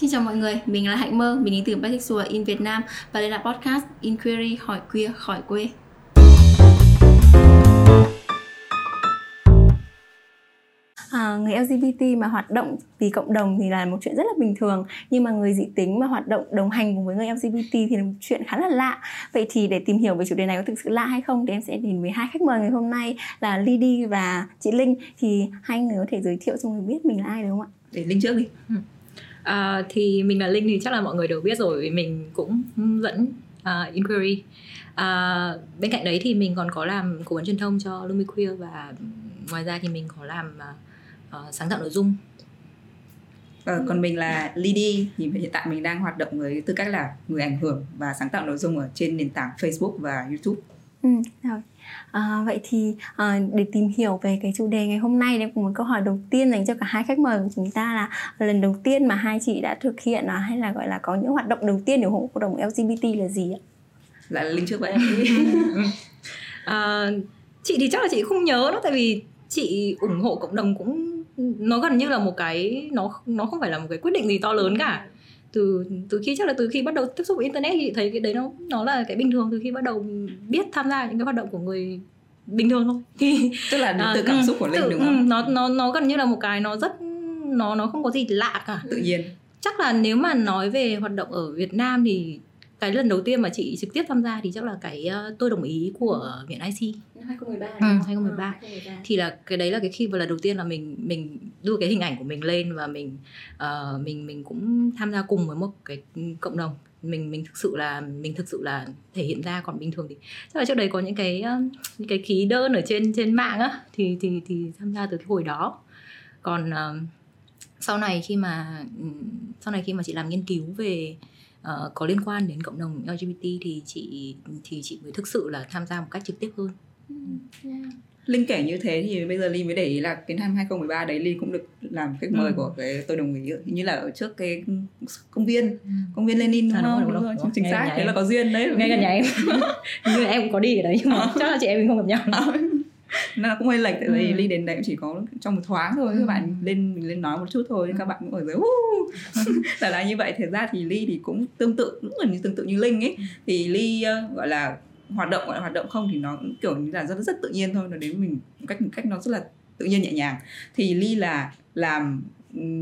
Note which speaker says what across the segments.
Speaker 1: Xin chào mọi người, mình là Hạnh Mơ, mình đến từ Bisexual in Việt Nam và đây là podcast Inquiry hỏi queer khỏi quê. À, người LGBT mà hoạt động vì cộng đồng thì là một chuyện rất là bình thường nhưng mà người dị tính mà hoạt động đồng hành cùng với người LGBT thì là một chuyện khá là lạ vậy thì để tìm hiểu về chủ đề này có thực sự lạ hay không thì em sẽ đến với hai khách mời ngày hôm nay là Lily và chị Linh thì hai người có thể giới thiệu cho người biết mình là ai được không ạ?
Speaker 2: Để Linh trước đi.
Speaker 3: Ừ. À, thì mình là Linh thì chắc là mọi người đều biết rồi vì mình cũng dẫn uh, Inquiry à, bên cạnh đấy thì mình còn có làm cố vấn truyền thông cho Lumi Queer và ngoài ra thì mình có làm uh, sáng tạo nội dung
Speaker 2: Ờ, còn mình là Lady thì hiện tại mình đang hoạt động với tư cách là người ảnh hưởng và sáng tạo nội dung ở trên nền tảng Facebook và YouTube.
Speaker 1: Ừ, rồi. À, vậy thì à, để tìm hiểu về cái chủ đề ngày hôm nay em có một câu hỏi đầu tiên dành cho cả hai khách mời của chúng ta là lần đầu tiên mà hai chị đã thực hiện à, hay là gọi là có những hoạt động đầu tiên để ủng hộ cộng đồng LGBT là gì ạ?
Speaker 2: Là Linh trước vậy.
Speaker 3: à, chị thì chắc là chị không nhớ đó tại vì chị ủng hộ cộng đồng cũng nó gần như là một cái nó nó không phải là một cái quyết định gì to lớn cả từ từ khi chắc là từ khi bắt đầu tiếp xúc với internet thì thấy cái đấy nó nó là cái bình thường từ khi bắt đầu biết tham gia những cái hoạt động của người bình thường thôi.
Speaker 2: Thì tức là à, từ cảm xúc của linh tự, đúng không?
Speaker 3: Ừ, nó nó nó gần như là một cái nó rất nó nó không có gì lạ cả.
Speaker 2: Tự nhiên.
Speaker 3: Chắc là nếu mà nói về hoạt động ở Việt Nam thì cái lần đầu tiên mà chị trực tiếp tham gia thì chắc là cái uh, tôi đồng ý của viện IC
Speaker 1: 2013
Speaker 3: ừ, 2013. Ừ, 2013 thì là cái đấy là cái khi mà lần đầu tiên là mình mình đưa cái hình ảnh của mình lên và mình uh, mình mình cũng tham gia cùng với một cái cộng đồng. Mình mình thực sự là mình thực sự là thể hiện ra còn bình thường thì chắc là trước đấy có những cái những cái ký đơn ở trên trên mạng á thì thì thì tham gia từ cái hồi đó. Còn uh, sau này khi mà sau này khi mà chị làm nghiên cứu về uh, có liên quan đến cộng đồng LGBT thì chị thì chị mới thực sự là tham gia một cách trực tiếp hơn.
Speaker 2: Yeah. Linh kể như thế thì bây giờ Linh mới để ý là cái năm 2013 đấy Linh cũng được làm khách mời ừ. của cái tôi đồng ý như là ở trước cái công viên ừ. công viên Lenin đúng, à, không? Đúng, đúng, đúng, đúng. chính xác thế là có duyên đấy
Speaker 3: ngay gần nhà em như em cũng có đi ở đấy nhưng mà ờ. chắc là chị em mình không gặp nhau ờ
Speaker 2: nó cũng hơi lệch tại vì ừ. ly đến đấy cũng chỉ có trong một thoáng thôi ừ. các bạn lên mình lên nói một chút thôi các bạn cũng ở dưới là là như vậy thật ra thì ly thì cũng tương tự cũng gần như tương tự như linh ấy ừ. thì ly uh, gọi là hoạt động gọi là hoạt động không thì nó cũng kiểu như là rất rất tự nhiên thôi nó đến mình một cách một cách nó rất là tự nhiên nhẹ nhàng thì ly là làm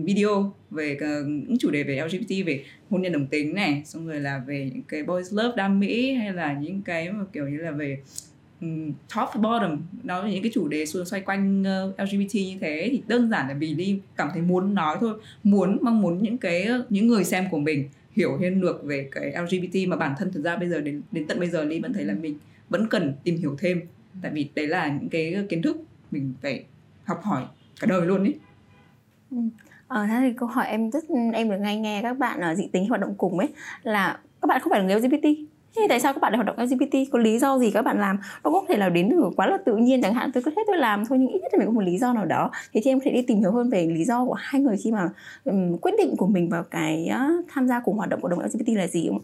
Speaker 2: video về những chủ đề về LGBT về hôn nhân đồng tính này xong rồi là về những cái boys love đam mỹ hay là những cái mà kiểu như là về top bottom đó là những cái chủ đề xoay quanh ờ, uh, LGBT như thế thì đơn giản là vì Ly cảm thấy muốn nói thôi muốn mong muốn những cái ờ, những người xem của mình hiểu hơn được về cái LGBT mà bản thân thực ra bây giờ đến đến tận bây giờ Ly vẫn thấy là mình vẫn cần tìm hiểu thêm. Tại vì đấy là những cái kiến thức mình phải học hỏi cả đời luôn ấy
Speaker 1: ừ. Ờ, thế thì câu hỏi em rất em được ngay nghe các bạn ở dị tính hoạt động cùng ấy là các bạn không phải là người LGBT thế tại sao các bạn lại hoạt động LGBT có lý do gì các bạn làm? Nó có thể là đến từ quá là tự nhiên chẳng hạn tôi cứ thế tôi làm thôi nhưng ít nhất là mình có một lý do nào đó. Thì thì em có thể đi tìm hiểu hơn về lý do của hai người khi mà um, quyết định của mình vào cái uh, tham gia cùng hoạt động của đồng LGBT là gì không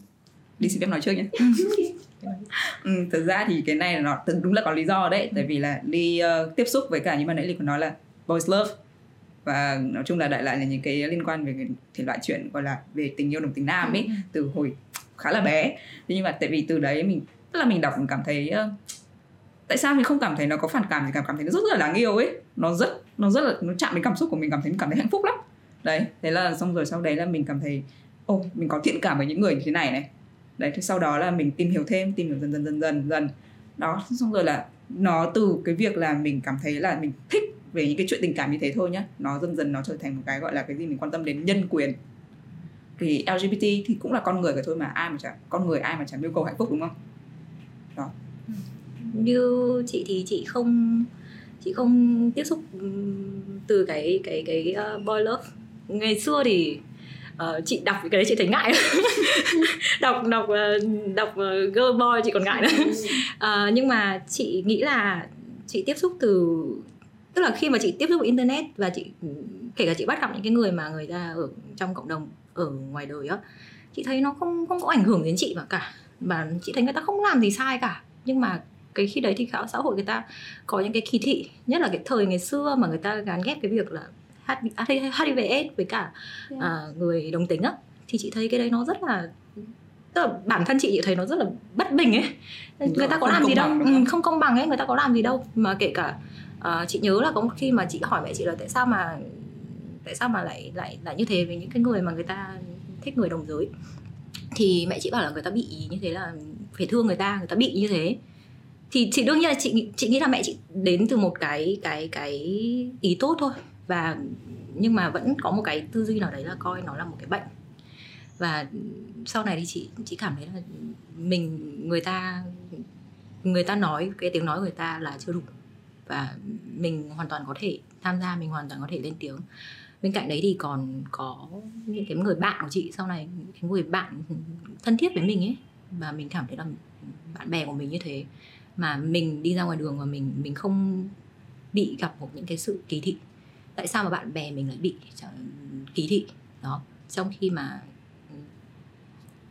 Speaker 2: đi xin phép nói trước nhé. Ừ, thực ra thì cái này nó đúng là có lý do đấy tại vì là đi uh, tiếp xúc với cả như mà nãy ly còn nói là boys love. Và nói chung là đại lại là những cái liên quan về cái thể loại chuyện gọi là về tình yêu đồng tính nam ấy ừ. từ hồi khá là bé. Thế nhưng mà tại vì từ đấy mình tức là mình đọc mình cảm thấy uh, tại sao mình không cảm thấy nó có phản cảm thì cảm cảm thấy nó rất, rất là đáng yêu ấy. Nó rất nó rất là nó chạm đến cảm xúc của mình cảm thấy mình cảm thấy hạnh phúc lắm. Đấy thế là xong rồi sau đấy là mình cảm thấy ô oh, mình có thiện cảm với những người như thế này này. Đấy thế sau đó là mình tìm hiểu thêm tìm hiểu dần dần dần dần dần. Đó xong rồi là nó từ cái việc là mình cảm thấy là mình thích về những cái chuyện tình cảm như thế thôi nhá. Nó dần dần nó trở thành một cái gọi là cái gì mình quan tâm đến nhân quyền thì LGBT thì cũng là con người cả thôi mà ai mà chẳng con người ai mà chẳng yêu cầu hạnh phúc đúng không? Đó.
Speaker 3: Như chị thì chị không chị không tiếp xúc từ cái cái cái uh, boy love. Ngày xưa thì uh, chị đọc cái đấy chị thấy ngại. Đọc đọc uh, đọc uh, girl boy chị còn ngại nữa. Uh, nhưng mà chị nghĩ là chị tiếp xúc từ tức là khi mà chị tiếp xúc với internet và chị kể cả chị bắt gặp những cái người mà người ta ở trong cộng đồng ở ngoài đời á chị thấy nó không không có ảnh hưởng đến chị mà cả. Và chị thấy người ta không làm gì sai cả. Nhưng mà cái khi đấy thì xã hội người ta có những cái kỳ thị nhất là cái thời ngày xưa mà người ta gán ghép cái việc là HIV AIDS với cả yeah. uh, người đồng tính á thì chị thấy cái đấy nó rất là tức là bản thân chị chị thấy nó rất là bất bình ấy. Người ta có làm gì đâu ừ, không? công bằng ấy người ta có làm gì đâu. Mà kể cả uh, chị nhớ là có một khi mà chị hỏi mẹ chị là tại sao mà tại sao mà lại lại lại như thế với những cái người mà người ta thích người đồng giới? Thì mẹ chị bảo là người ta bị như thế là phải thương người ta người ta bị như thế. Thì chị đương nhiên là chị chị nghĩ là mẹ chị đến từ một cái cái cái ý tốt thôi. Và, nhưng mà vẫn có một cái tư duy nào đấy là coi nó là một cái bệnh. Và sau này thì chị chị cảm thấy là mình, người ta người ta nói, cái tiếng nói người ta là chưa đủ. Và mình hoàn toàn có thể tham gia, mình hoàn toàn có thể lên tiếng bên cạnh đấy thì còn có những cái người bạn của chị sau này, những cái người bạn thân thiết với mình ấy. Và mình cảm thấy là bạn bè của mình như thế. Mà mình đi ra ngoài đường và mình mình không bị gặp một những cái sự kỳ thị. Tại sao mà bạn bè mình lại bị ờ, kỳ thị? Đó, trong khi mà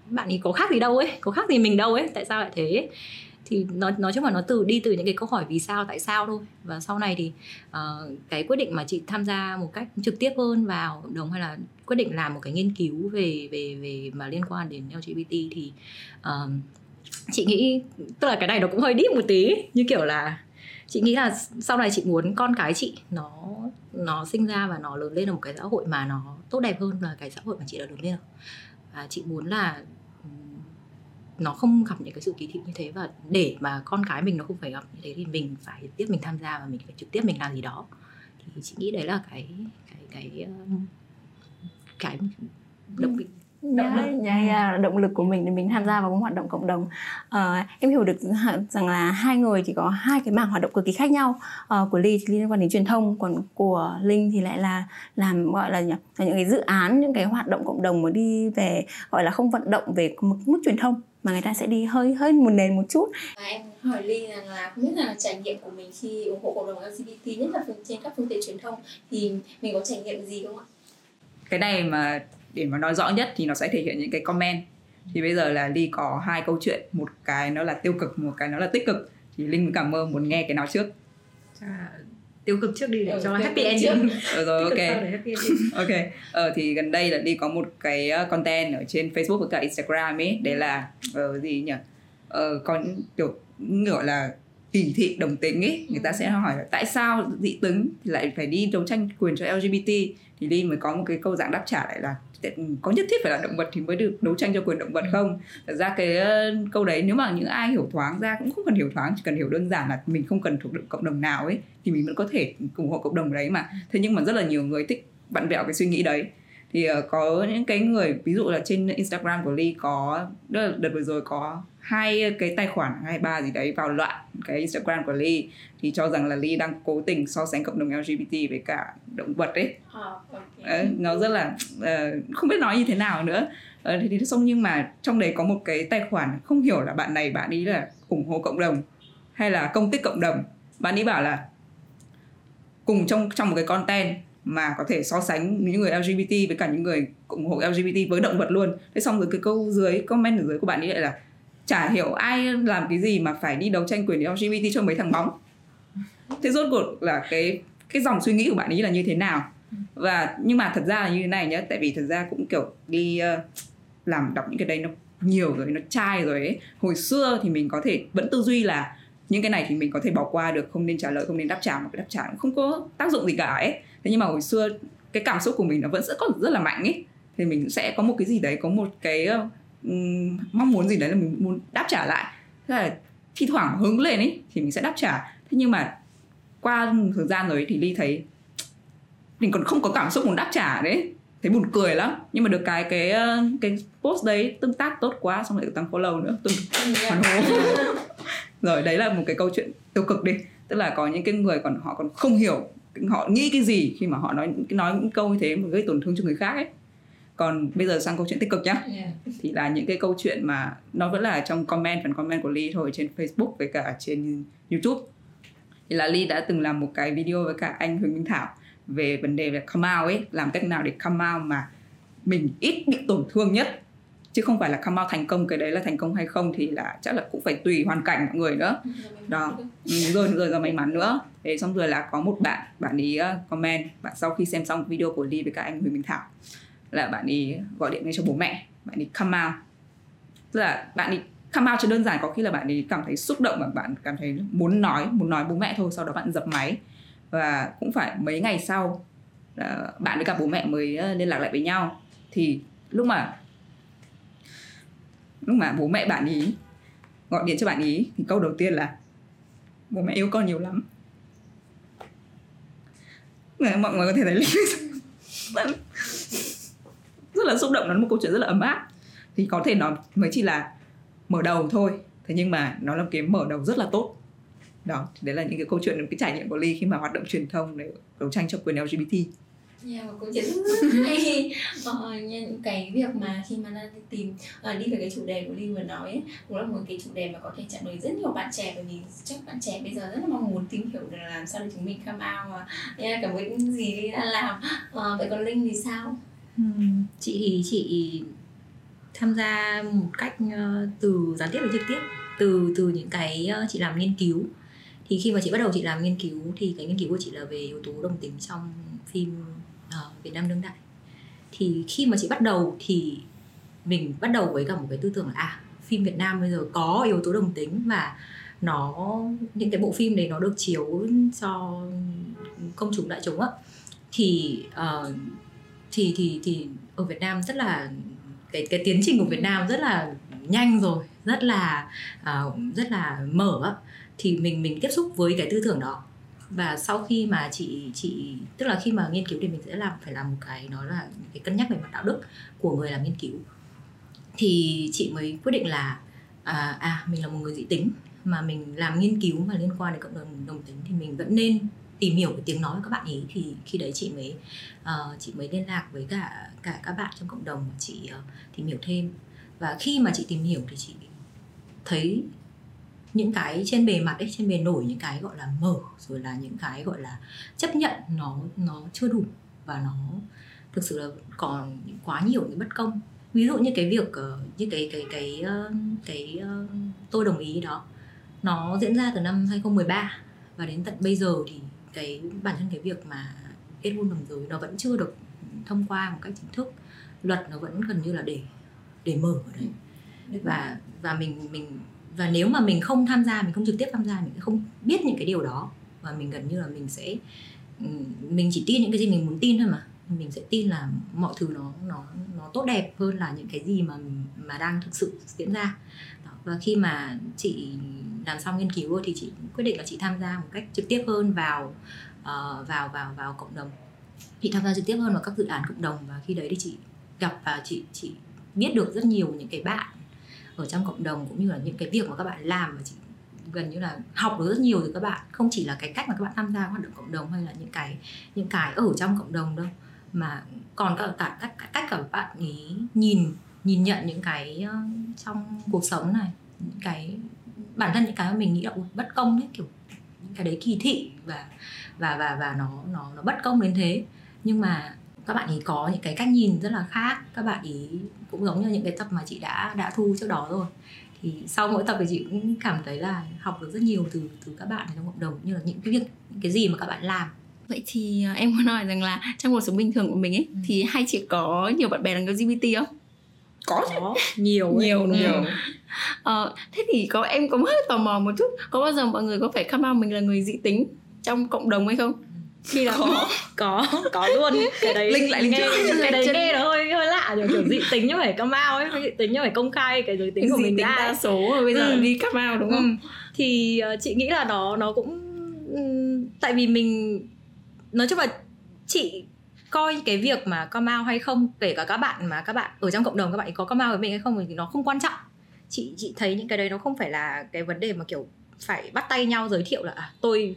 Speaker 3: bạn ấy có khác gì đâu ấy, có khác gì mình đâu ấy, tại sao lại thế thì nó nói chung là nó từ đi từ những cái câu hỏi vì sao tại sao thôi. Và sau này thì uh, cái quyết định mà chị tham gia một cách trực tiếp hơn vào đồng hay là quyết định làm một cái nghiên cứu về về về mà liên quan đến LGBT thì uh, chị nghĩ tức là cái này nó cũng hơi deep một tí. Như kiểu là chị nghĩ là sau này chị muốn con cái chị nó nó sinh ra và nó lớn lên ở một cái xã hội mà nó tốt đẹp hơn là cái xã hội mà chị đã lớn lên và chị muốn là nó không gặp những cái sự kỳ thị như thế và để mà con cái mình nó không phải gặp như thế thì mình phải tiếp mình tham gia và mình phải trực tiếp mình làm gì đó. Thì chị nghĩ đấy là cái cái cái cái động lực.
Speaker 1: Động lực. Yeah, yeah, động lực của mình để mình tham gia vào các hoạt động cộng đồng. Uh, em hiểu được rằng là hai người thì có hai cái mảng hoạt động cực kỳ khác nhau. Uh, của Ly thì liên quan đến truyền thông còn của Linh thì lại là làm gọi là, là những cái dự án những cái hoạt động cộng đồng mà đi về gọi là không vận động về mức, mức truyền thông mà người ta sẽ đi hơi hơi một nền một chút.
Speaker 4: Và em hỏi ly rằng là không biết là trải nghiệm của mình khi ủng hộ cộng đồng LGBT nhất là trên các phương tiện truyền thông thì mình có trải nghiệm gì không ạ?
Speaker 2: Cái này mà để mà nói rõ nhất thì nó sẽ thể hiện những cái comment. Thì bây giờ là ly có hai câu chuyện một cái nó là tiêu cực một cái nó là tích cực. Thì linh cảm ơn muốn nghe cái nào trước.
Speaker 3: À, tiêu cực trước đi để ừ, cho happy ending.
Speaker 2: ừ, rồi ok. ok ờ, thì gần đây là đi có một cái ờ, content ở trên Facebook và cả Instagram ấy đấy là uh, gì nhỉ? Uh, có kiểu gọi là kỳ thị đồng tính ấy người ta sẽ hỏi là tại sao dị tính? Thì lại phải đi đấu tranh quyền cho LGBT thì Linh mới có một cái câu dạng đáp trả lại là có nhất thiết phải là động vật thì mới được đấu tranh cho quyền động vật không? Thật ra cái câu đấy nếu mà những ai hiểu thoáng ra cũng không cần hiểu thoáng chỉ cần hiểu đơn giản là mình không cần thuộc được cộng đồng nào ấy thì mình vẫn có thể ủng hộ cộng đồng đấy mà. Thế nhưng mà rất là nhiều người thích vặn vẹo cái suy nghĩ đấy. Thì uh, có những cái người ví dụ là trên Instagram của Ly có đợt vừa rồi có hai cái tài khoản hai ba gì đấy vào loạn cái Instagram của Ly thì cho rằng là Ly đang cố tình so sánh cộng đồng LGBT với cả động vật ấy. À, okay. Đấy, nó rất là uh, không biết nói như thế nào nữa. Uh, thì xong nhưng mà trong đấy có một cái tài khoản không hiểu là bạn này bạn ấy là ủng hộ cộng đồng hay là công tích cộng đồng. Bạn ấy bảo là cùng trong trong một cái content mà có thể so sánh những người LGBT với cả những người ủng hộ LGBT với động vật luôn. Thế xong rồi cái câu dưới comment ở dưới của bạn ấy lại là chả hiểu ai làm cái gì mà phải đi đấu tranh quyền LGBT cho mấy thằng bóng. Thế rốt cuộc là cái cái dòng suy nghĩ của bạn ấy là như thế nào? Và nhưng mà thật ra là như thế này nhá tại vì thật ra cũng kiểu đi uh, làm đọc những cái đấy nó nhiều rồi nó chai rồi ấy. Hồi xưa thì mình có thể vẫn tư duy là những cái này thì mình có thể bỏ qua được không nên trả lời không nên đáp trả một cái đáp trả cũng không có tác dụng gì cả ấy. Thế nhưng mà hồi xưa cái cảm xúc của mình nó vẫn sẽ có rất là mạnh ấy. Thì mình sẽ có một cái gì đấy có một cái ờ, um, mong muốn gì đấy là mình muốn đáp trả lại. Thế là thi thoảng hứng lên ấy thì mình sẽ đáp trả. Thế nhưng mà qua thời gian rồi thì ly thấy mình còn không có cảm xúc muốn đáp trả đấy. Thấy buồn cười lắm. Nhưng mà được cái cái cái post đấy tương tác tốt quá xong lại tăng follow nữa. Tương hoàn hô rồi đấy là một cái câu chuyện tiêu cực đi. Tức là có những cái người còn họ còn không hiểu họ nghĩ cái gì khi mà họ nói nói những câu như thế mà gây tổn thương cho người khác ấy còn bây giờ sang câu chuyện tích cực nhá. Yeah. thì là những cái câu chuyện mà nó vẫn là trong comment phần comment của Ly thôi trên Facebook với cả trên YouTube. Thì là Ly đã từng làm một cái video với cả anh Huỳnh Minh Thảo về vấn đề về come out ấy làm cách nào để come out mà mình ít bị tổn thương nhất. Chứ không phải là come out thành công cái đấy là thành công hay không thì là chắc là cũng phải tùy hoàn cảnh mọi người nữa. Đó. ừ, rồi rồi là may mắn nữa. Thế xong rồi là có một bạn bạn ấy ờ, comment bạn sau khi xem xong video của ly với các anh Huỳnh Minh Thảo là bạn ấy gọi điện ngay cho bố mẹ, bạn ấy come out. Tức là bạn ấy come out cho đơn giản, có khi là bạn ấy cảm thấy xúc động và bạn cảm thấy muốn nói muốn nói bố mẹ thôi, sau đó bạn dập máy. Và cũng phải mấy ngày sau là bạn với cả bố mẹ mới ờ, liên lạc lại với nhau. Thì lúc mà lúc mà bố mẹ bạn ý gọi điện cho bạn ý thì câu đầu tiên là, bố mẹ yêu con nhiều lắm. Mọi người có thể thấy rất là xúc động nó là một câu chuyện rất là ấm áp. Thì có thể nó mới chỉ là mở đầu thôi. Thế nhưng mà nó là cái mở đầu rất là tốt. Đó đấy là những cái câu chuyện những cái trải nghiệm của ly khi mà hoạt động truyền thông để đấu tranh cho quyền LGBT
Speaker 4: Yeah, một câu chuyện rất hay. Ờ, cái việc mà khi mà đang đi tìm uh, đi về cái chủ đề của Ly vừa nói ấy, cũng là một cái chủ đề mà có thể chạm đến rất nhiều bạn trẻ bởi vì chắc bạn trẻ bây giờ rất là mong muốn tìm hiểu được làm sao để chúng mình come out và yeah, cảm ơn những gì đã làm. Uh, vậy còn Linh thì sao?
Speaker 3: Chị thì chị tham gia một cách ờ, từ gián tiếp đến trực tiếp từ từ những cái ờ, chị làm nghiên cứu. Thì khi mà chị bắt đầu chị làm nghiên cứu thì cái nghiên cứu của chị là về yếu tố đồng tính trong phim uh, Việt Nam đương đại. Thì khi mà chị bắt đầu thì mình bắt đầu với cả một cái tư tưởng là à phim Việt Nam bây giờ có yếu tố đồng tính và nó những cái bộ phim đấy nó được chiếu cho công chúng đại chúng á. Thì uh, thì thì thì ở Việt Nam rất là cái cái tiến trình của Việt Nam rất là nhanh rồi rất là uh, rất là mở thì mình mình tiếp xúc với cái tư tưởng đó. Và sau khi mà chị chị tức là khi mà nghiên cứu thì mình sẽ làm phải làm một cái nó là cái cân nhắc về mặt đạo đức của người làm nghiên cứu. Thì chị mới quyết định là à, à mình là một người dị tính mà mình làm nghiên cứu mà liên quan đến cộng đồng đồng tính thì mình vẫn nên tìm hiểu cái tiếng nói của các bạn ấy thì khi đấy chị mới uh, chị mới liên lạc với cả cả các bạn trong cộng đồng và chị uh, tìm hiểu thêm. Và khi mà chị tìm hiểu thì chị thấy những cái trên bề mặt ấy trên bề nổi những cái gọi là mở rồi là những cái gọi là chấp nhận nó nó chưa đủ và nó thực sự là còn quá nhiều những bất công. Ví dụ như cái việc ờ, như cái cái cái cái, cái tôi đồng ý đó nó diễn ra từ năm 2013 và đến tận bây giờ thì cái bản thân cái việc mà kết hôn đồng giới nó vẫn chưa được thông qua một cách chính thức luật nó vẫn gần như là để để mở ở đấy và và mình mình và nếu mà mình không tham gia mình không trực tiếp tham gia mình không biết những cái điều đó và mình gần như là mình sẽ mình chỉ tin những cái gì mình muốn tin thôi mà mình sẽ tin là mọi thứ nó nó nó tốt đẹp hơn là những cái gì mà mà đang thực sự diễn ra đó. và khi mà chị làm xong nghiên cứu thì chị quyết định là chị tham gia một cách trực tiếp hơn vào uh, vào vào vào cộng đồng. Chị tham gia trực tiếp hơn vào các dự án cộng đồng và khi đấy thì chị gặp và chị chị biết được rất nhiều những cái bạn ở trong cộng đồng cũng như là những cái việc mà các bạn làm và chị gần như là học được rất nhiều từ các bạn. Không chỉ là cái cách mà các bạn tham gia hoạt động cộng đồng hay là những cái những cái ở trong cộng đồng đâu mà còn cả cả cách cách cả bạn ý nhìn nhìn nhận những cái ờ, trong cuộc sống này những cái bản thân những cái mà mình nghĩ là bất công ấy kiểu những cái đấy kỳ thị và và và và nó nó nó bất công đến thế. Nhưng mà các bạn ý có những cái cách nhìn rất là khác. Các bạn ý cũng giống như những cái tập mà chị đã đã thu trước đó rồi. Thì sau mỗi tập thì chị cũng cảm thấy là học được rất nhiều từ từ các bạn trong cộng đồng như là những cái việc những cái gì mà các bạn làm.
Speaker 1: Vậy thì uh, em muốn nói rằng là trong cuộc sống bình thường của mình ấy ừ. thì hai chị có nhiều bạn bè là LGBT không?
Speaker 2: Có,
Speaker 3: có nhiều
Speaker 1: nhiều đúng nhiều ờ, thế thì có em có hơi tò mò một chút. Có bao giờ mọi người có phải come out mình là người dị tính trong cộng đồng hay không?
Speaker 3: Khi là có có có luôn. Cái đấy
Speaker 2: linh lại linh
Speaker 3: nghe, cái đấy nghe nó hơi hơi lạ kiểu, kiểu dị tính như phải come out ấy. Dị tính như phải công khai cái giới tính của
Speaker 1: dị
Speaker 3: mình
Speaker 1: tính
Speaker 3: ra
Speaker 1: đa số rồi bây giờ ừ. đi come out đúng không? Ừ.
Speaker 3: thì uh, chị nghĩ là nó nó cũng um, tại vì mình nói chung là chị coi cái việc mà come out hay không kể cả các bạn mà các bạn ở trong cộng đồng các bạn có come out với mình hay không thì nó không quan trọng chị chị thấy những cái đấy nó không phải là cái vấn đề mà kiểu phải bắt tay nhau giới thiệu là à, tôi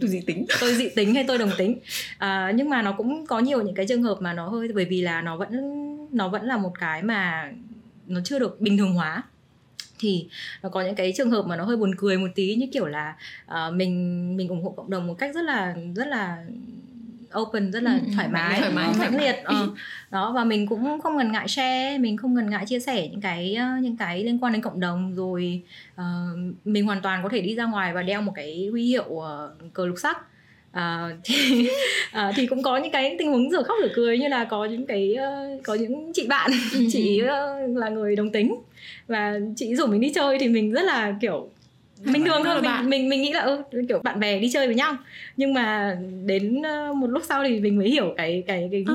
Speaker 1: tôi dị tính.
Speaker 3: Tôi dị tính hay tôi đồng tính. À, nhưng mà nó cũng có nhiều những cái trường hợp mà nó hơi bởi vì là nó vẫn nó vẫn là một cái mà nó chưa được bình thường hóa. Thì nó có những cái trường hợp mà nó hơi buồn cười một tí như kiểu là uh, mình mình ủng hộ cộng đồng một cách rất là rất là open rất là
Speaker 1: Ừ,
Speaker 3: thoải mái
Speaker 1: thoải mái,
Speaker 3: mãnh liệt ờ. đó và mình cũng không ngần ngại share mình không ngần ngại chia sẻ những cái ờ, những cái liên quan đến cộng đồng rồi ờ, mình hoàn toàn có thể đi ra ngoài và đeo một cái huy hiệu ờ, cờ lục sắc. À, thì à, thì cũng có những cái tình huống rửa khóc rửa cười như là có những cái ờ, có những chị bạn chị ờ, là người đồng tính và chị rủ mình đi chơi thì mình rất là kiểu mình thường thôi mình, mình mình nghĩ là ừ, kiểu bạn bè đi chơi với nhau. Nhưng mà đến ờ, một lúc sau thì mình mới hiểu cái cái cái
Speaker 1: À.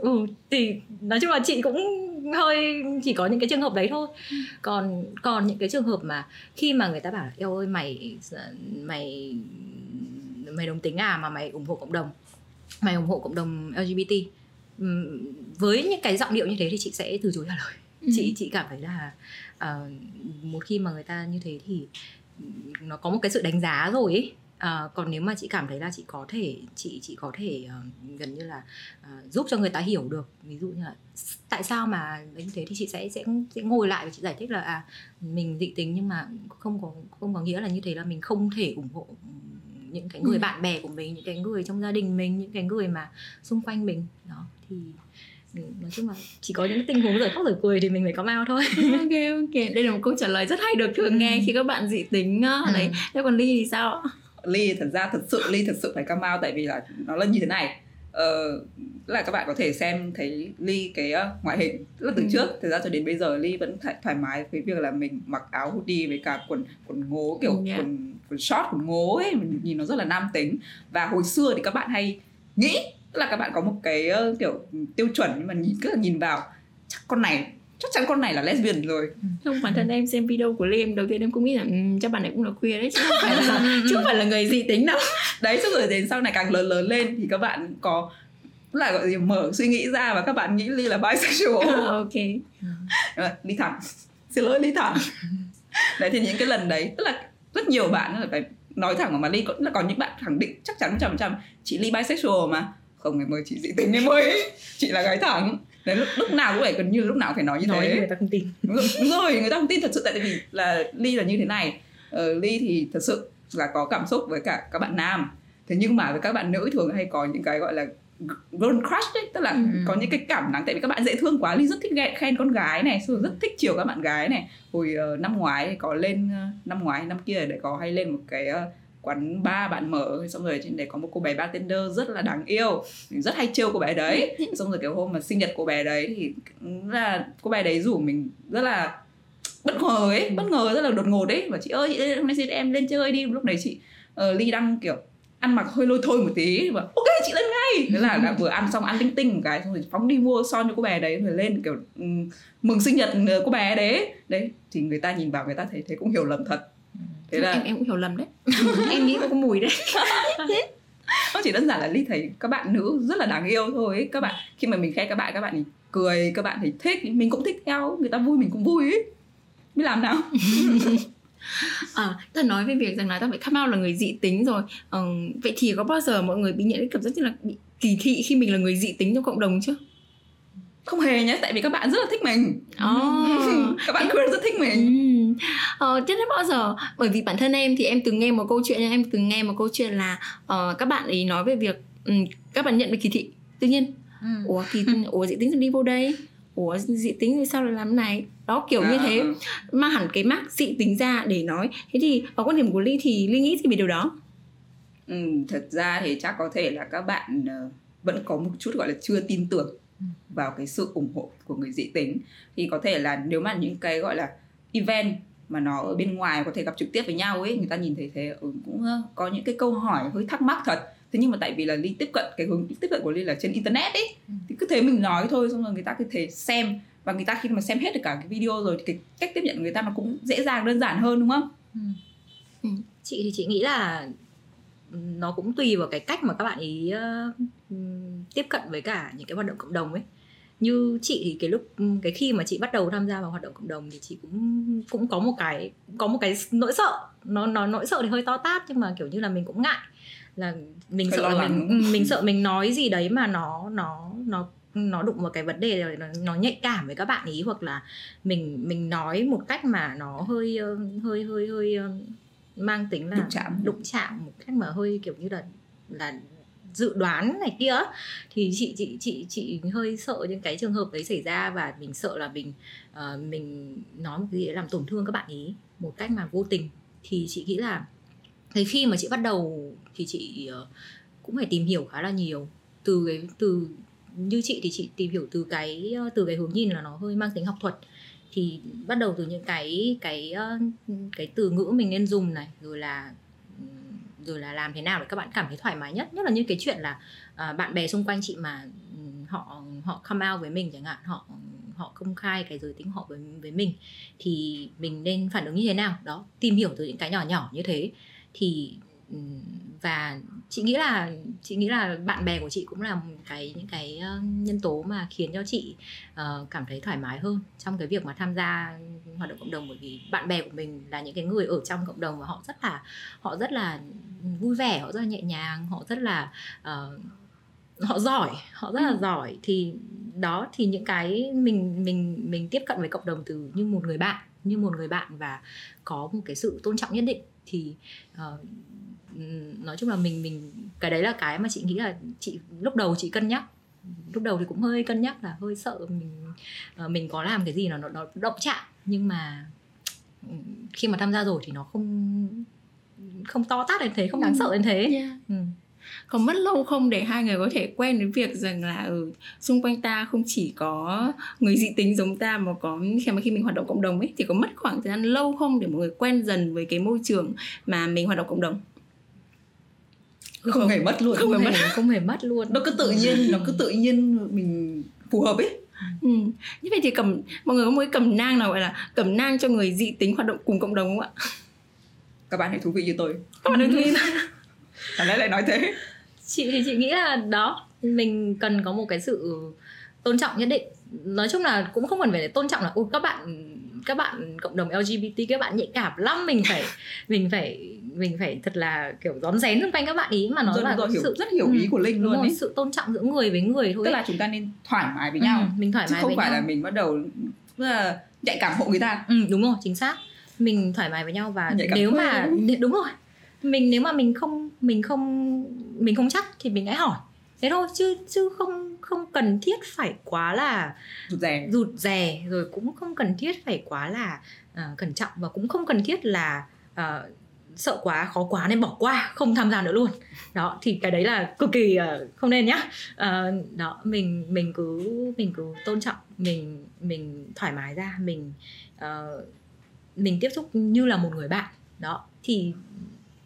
Speaker 3: ừ thì nói chung là chị cũng hơi chỉ có những cái trường hợp đấy thôi. Còn còn những cái trường hợp mà khi mà người ta bảo là eo ơi mày mày mày đồng tính à mà mày ủng hộ cộng đồng mày ủng hộ cộng đồng LGBT với những cái giọng điệu như thế thì chị sẽ từ chối trả lời. Chị chị cảm thấy là ờ, một khi mà người ta như thế thì nó có một cái sự đánh giá rồi ấy Ờ, còn nếu mà chị cảm thấy là chị có thể chị chị có thể ờ, gần như là ờ, giúp cho người ta hiểu được ví dụ như là tại sao mà như thế thì chị sẽ sẽ sẽ ngồi lại và chị giải thích là à mình dị tính nhưng mà không có không có nghĩa là như thế là mình không thể ủng hộ những cái người
Speaker 1: Ừ.
Speaker 3: bạn bè của mình những cái người trong gia đình mình những cái người mà xung quanh mình đó thì nói chung là chỉ có những tình huống rời khóc rời cười thì mình phải có mau thôi
Speaker 1: ok ok đây là một câu trả lời rất hay được thường nghe khi các bạn dị tính á.
Speaker 3: Ừ.
Speaker 1: đấy thế còn ly thì sao
Speaker 2: ly thật ra thật sự ly thật sự phải come out tại vì là nó là như thế này ờ, tức là các bạn có thể xem thấy ly cái ờ, ngoại hình tức là từ
Speaker 1: Ừ.
Speaker 2: trước thời gian cho đến bây giờ ly vẫn thoải, thoải mái với việc là mình mặc áo hoodie với cả quần quần ngố kiểu
Speaker 1: Ừ, yeah.
Speaker 2: quần quần short quần ngố ấy mình nhìn nó rất là nam tính và hồi xưa thì các bạn hay nghĩ tức là các bạn có một cái ờ, kiểu tiêu chuẩn nhưng mà nhìn cứ là nhìn vào chắc con này chắc chắn con này là lesbian rồi.
Speaker 1: Không bản thân em xem video của ly em đầu tiên em cũng nghĩ là um, chắc bạn này cũng là queer đấy chứ không phải là chứ không phải là người dị tính đâu.
Speaker 2: Đấy xong rồi đến sau này càng lớn lớn lên thì các bạn có là gọi gì mở suy nghĩ ra và các bạn nghĩ ly là bisexual.
Speaker 1: À, ok.
Speaker 2: Ly thẳng. Xin lỗi ly thẳng. Đấy thì những cái lần đấy tức là rất nhiều bạn là phải nói thẳng mà ly có là có những bạn khẳng định chắc chắn trăm trăm chị ly bisexual mà không em ơi chị dị tính em ơi chị là gái thẳng. Đấy lúc, lúc nào cũng phải gần như lúc nào cũng phải nói như
Speaker 3: nói
Speaker 2: thế.
Speaker 3: người ta không tin.
Speaker 2: Đúng rồi, đúng rồi người ta không tin thật sự tại vì là ly là như thế này. Ờ, ly thì thật sự là có cảm xúc với cả các bạn nam. Thế nhưng mà với các bạn nữ thường hay có những cái gọi là girl crush đấy tức là
Speaker 1: Ừ.
Speaker 2: có những cái cảm nắng. Tại vì các bạn dễ thương quá ly rất thích ghe- khen con gái này rồi rất thích chiều các bạn gái này. Hồi ờ, năm ngoái có lên ờ, năm ngoái năm kia để có hay lên một cái ờ, quán bar bạn mở xong rồi trên đấy có một cô bé bartender rất là đáng yêu. Mình rất hay trêu cô bé đấy. Xong rồi cái hôm mà sinh nhật cô bé đấy thì là cô bé đấy rủ mình rất là bất ngờ ấy bất ngờ rất là đột ngột ấy. Và chị ơi chị hôm nay xin em lên chơi đi. Lúc đấy chị uh, ly đang kiểu ăn mặc hơi lôi thôi một tí. Và ok chị lên ngay. Thế là đã vừa ăn xong ăn tinh tinh một cái xong rồi phóng đi mua son cho cô bé đấy rồi lên kiểu mừng sinh nhật ờ, cô bé đấy. Đấy thì người ta nhìn vào người ta thấy thế cũng hiểu lầm thật thế là
Speaker 1: em em cũng hiểu lầm đấy. Em nghĩ có cái mùi đấy.
Speaker 2: Nó chỉ đơn giản là ly thấy các bạn nữ rất là đáng yêu thôi ấy. các bạn khi mà mình khen các bạn các bạn thì cười các bạn thì thích mình cũng thích theo người ta vui mình cũng vui ấy. Biết làm nào.
Speaker 1: À, ta nói về việc rằng là ta phải come out là người dị tính rồi. Ờ, vậy thì có bao giờ mọi người bị nhận cái cảm giác như là bị kỳ thị khi mình là người dị tính trong cộng đồng chưa?
Speaker 2: Không hề nhé tại vì các bạn rất là thích mình.
Speaker 1: Oh.
Speaker 2: các bạn queer rất thích mình
Speaker 1: Ừ. Ờ, thế đến bao giờ. Bởi vì bản thân em thì em từng nghe một câu chuyện em từng nghe một câu chuyện là ờ, các bạn ấy nói về việc ừ, các bạn nhận được kỳ thị. Tuy nhiên ủa kỳ ủa dị tính đi vô đây? Ủa dị tính thì sao lại làm này? Đó kiểu như
Speaker 2: À,
Speaker 1: thế.
Speaker 2: à, à.
Speaker 1: mang hẳn cái mác dị tính ra để nói. Thế thì ở quan điểm của ly thì ly nghĩ gì về điều đó?
Speaker 2: Ừ, thật ra thì chắc có thể là các bạn ờ, vẫn có một chút gọi là chưa tin tưởng vào cái sự ủng hộ của người dị tính. Thì có thể là nếu mà những cái gọi là event mà nó ở bên ngoài có thể gặp trực tiếp với nhau ấy người ta nhìn thấy thế ừ, cũng có những cái câu hỏi hơi thắc mắc thật. Thế nhưng mà tại vì là ly tiếp cận cái hướng tiếp cận của ly là trên internet ấy thì cứ thế mình nói thôi xong rồi người ta cứ thế xem. Và người ta khi mà xem hết được cả cái video rồi thì cái cách tiếp nhận của người ta nó cũng dễ dàng đơn giản hơn đúng không?
Speaker 3: Chị thì chị nghĩ là nó cũng tùy vào cái cách mà các bạn ý ừm, tiếp cận với cả những cái hoạt động cộng đồng ấy như chị thì cái lúc cái khi mà chị bắt đầu tham gia vào hoạt động cộng đồng thì chị cũng cũng có một cái có một cái nỗi sợ. Nó nó nỗi sợ thì hơi to tát nhưng mà kiểu như là mình cũng ngại. Là mình
Speaker 2: Hơi
Speaker 3: sợ là mình ừ, mình sợ mình nói gì đấy mà nó nó nó nó đụng vào cái vấn đề rồi nó, nó nhạy cảm với các bạn ý hoặc là mình mình nói một cách mà nó hơi ờ, hơi hơi hơi ờ, mang tính là
Speaker 2: Đụng chạm.
Speaker 3: đụng chạm một cách mà hơi kiểu như là là dự đoán này kia thì chị chị chị chị hơi sợ những cái trường hợp đấy xảy ra và mình sợ là mình uh, mình nói một cái gì làm tổn thương các bạn ý một cách mà vô tình. Thì chị nghĩ là thì khi mà chị bắt đầu thì chị uh, cũng phải tìm hiểu khá là nhiều. Từ cái từ như chị thì chị tìm hiểu từ cái ờ, từ cái hướng nhìn là nó hơi mang tính học thuật. Thì bắt đầu từ những cái cái cái từ ngữ mình nên dùng này rồi là rồi là làm thế nào để các bạn cảm thấy thoải mái nhất? Nhất là như cái chuyện là uh, bạn bè xung quanh chị mà họ họ come out với mình chẳng hạn họ họ công khai cái giới tính họ với với mình thì mình nên phản ứng như thế nào? Đó tìm hiểu từ những cái nhỏ nhỏ như thế thì và chị nghĩ là chị nghĩ là bạn bè của chị cũng là cái những cái nhân tố mà khiến cho chị uh, cảm thấy thoải mái hơn trong cái việc mà tham gia hoạt động cộng đồng bởi vì bạn bè của mình là những cái người ở trong cộng đồng và họ rất là họ rất là vui vẻ họ rất là nhẹ nhàng họ rất là uh, họ giỏi họ rất là ừ. giỏi thì đó thì những cái mình mình mình tiếp cận với cộng đồng từ như một người bạn như một người bạn và có một cái sự tôn trọng nhất định thì uh, nói chung là mình mình cái đấy là cái mà chị nghĩ là chị lúc đầu chị cân nhắc. Lúc đầu thì cũng hơi cân nhắc là hơi sợ mình uh, mình có làm cái gì nó nó động chạm. Nhưng mà khi mà tham gia rồi thì nó không không to tát đến thế không đáng sợ đến thế.
Speaker 1: Yeah. ừ. còn mất lâu không để hai người có thể quen đến việc rằng là ở ừ, xung quanh ta không chỉ có người dị tính giống ta mà có khi mà khi mình hoạt động cộng đồng ấy thì có mất khoảng thời gian lâu không để mọi người quen dần với cái môi trường mà mình hoạt động cộng đồng
Speaker 2: không, không. hề mất luôn.
Speaker 3: Không, không hề mất. không hề mất luôn.
Speaker 2: Nó cứ tự nhiên nó cứ tự nhiên mình phù hợp ấy.
Speaker 1: Ừ. như vậy thì cầm mọi người có một cái cầm nang nào gọi là cầm nang cho người dị tính hoạt động cùng cộng đồng không ạ?
Speaker 2: Các bạn hãy thú vị như tôi.
Speaker 1: Các bạn hãy thú vị
Speaker 2: Thằng lẽ lại nói thế?
Speaker 3: Chị thì chị nghĩ là đó mình cần có một cái sự tôn trọng nhất định. Nói chung là cũng không cần phải tôn trọng là ôi các bạn các bạn cộng đồng LGBT các bạn nhạy cảm lắm mình phải mình phải mình phải thật là kiểu rón rén xung quanh các bạn ý mà nó
Speaker 2: rồi,
Speaker 3: là
Speaker 2: rồi, hiểu, sự rất hiểu ý của linh luôn
Speaker 3: rồi, sự tôn trọng giữa người với người thôi
Speaker 2: tức là chúng ta nên thoải mái với nhau. ừ,
Speaker 3: mình thoải
Speaker 2: chứ
Speaker 3: mái
Speaker 2: không
Speaker 3: với
Speaker 2: phải
Speaker 3: nhau.
Speaker 2: là mình bắt đầu là nhạy cảm hộ người ta.
Speaker 3: Ừ, đúng rồi chính xác. Mình thoải mái với nhau và nếu mà đúng rồi. Mình nếu mà mình không mình không mình không chắc thì mình hãy hỏi thế thôi chứ chứ không không cần thiết phải quá là
Speaker 2: rụt rè.
Speaker 3: rụt rè rồi cũng không cần thiết phải quá là uh, cẩn trọng và cũng không cần thiết là uh, sợ quá khó quá nên bỏ qua không tham gia nữa luôn. Đó thì cái đấy là cực kỳ uh, không nên nhá. Uh, đó mình mình cứ mình cứ tôn trọng mình mình thoải mái ra mình uh, mình tiếp xúc như là một người bạn. Đó thì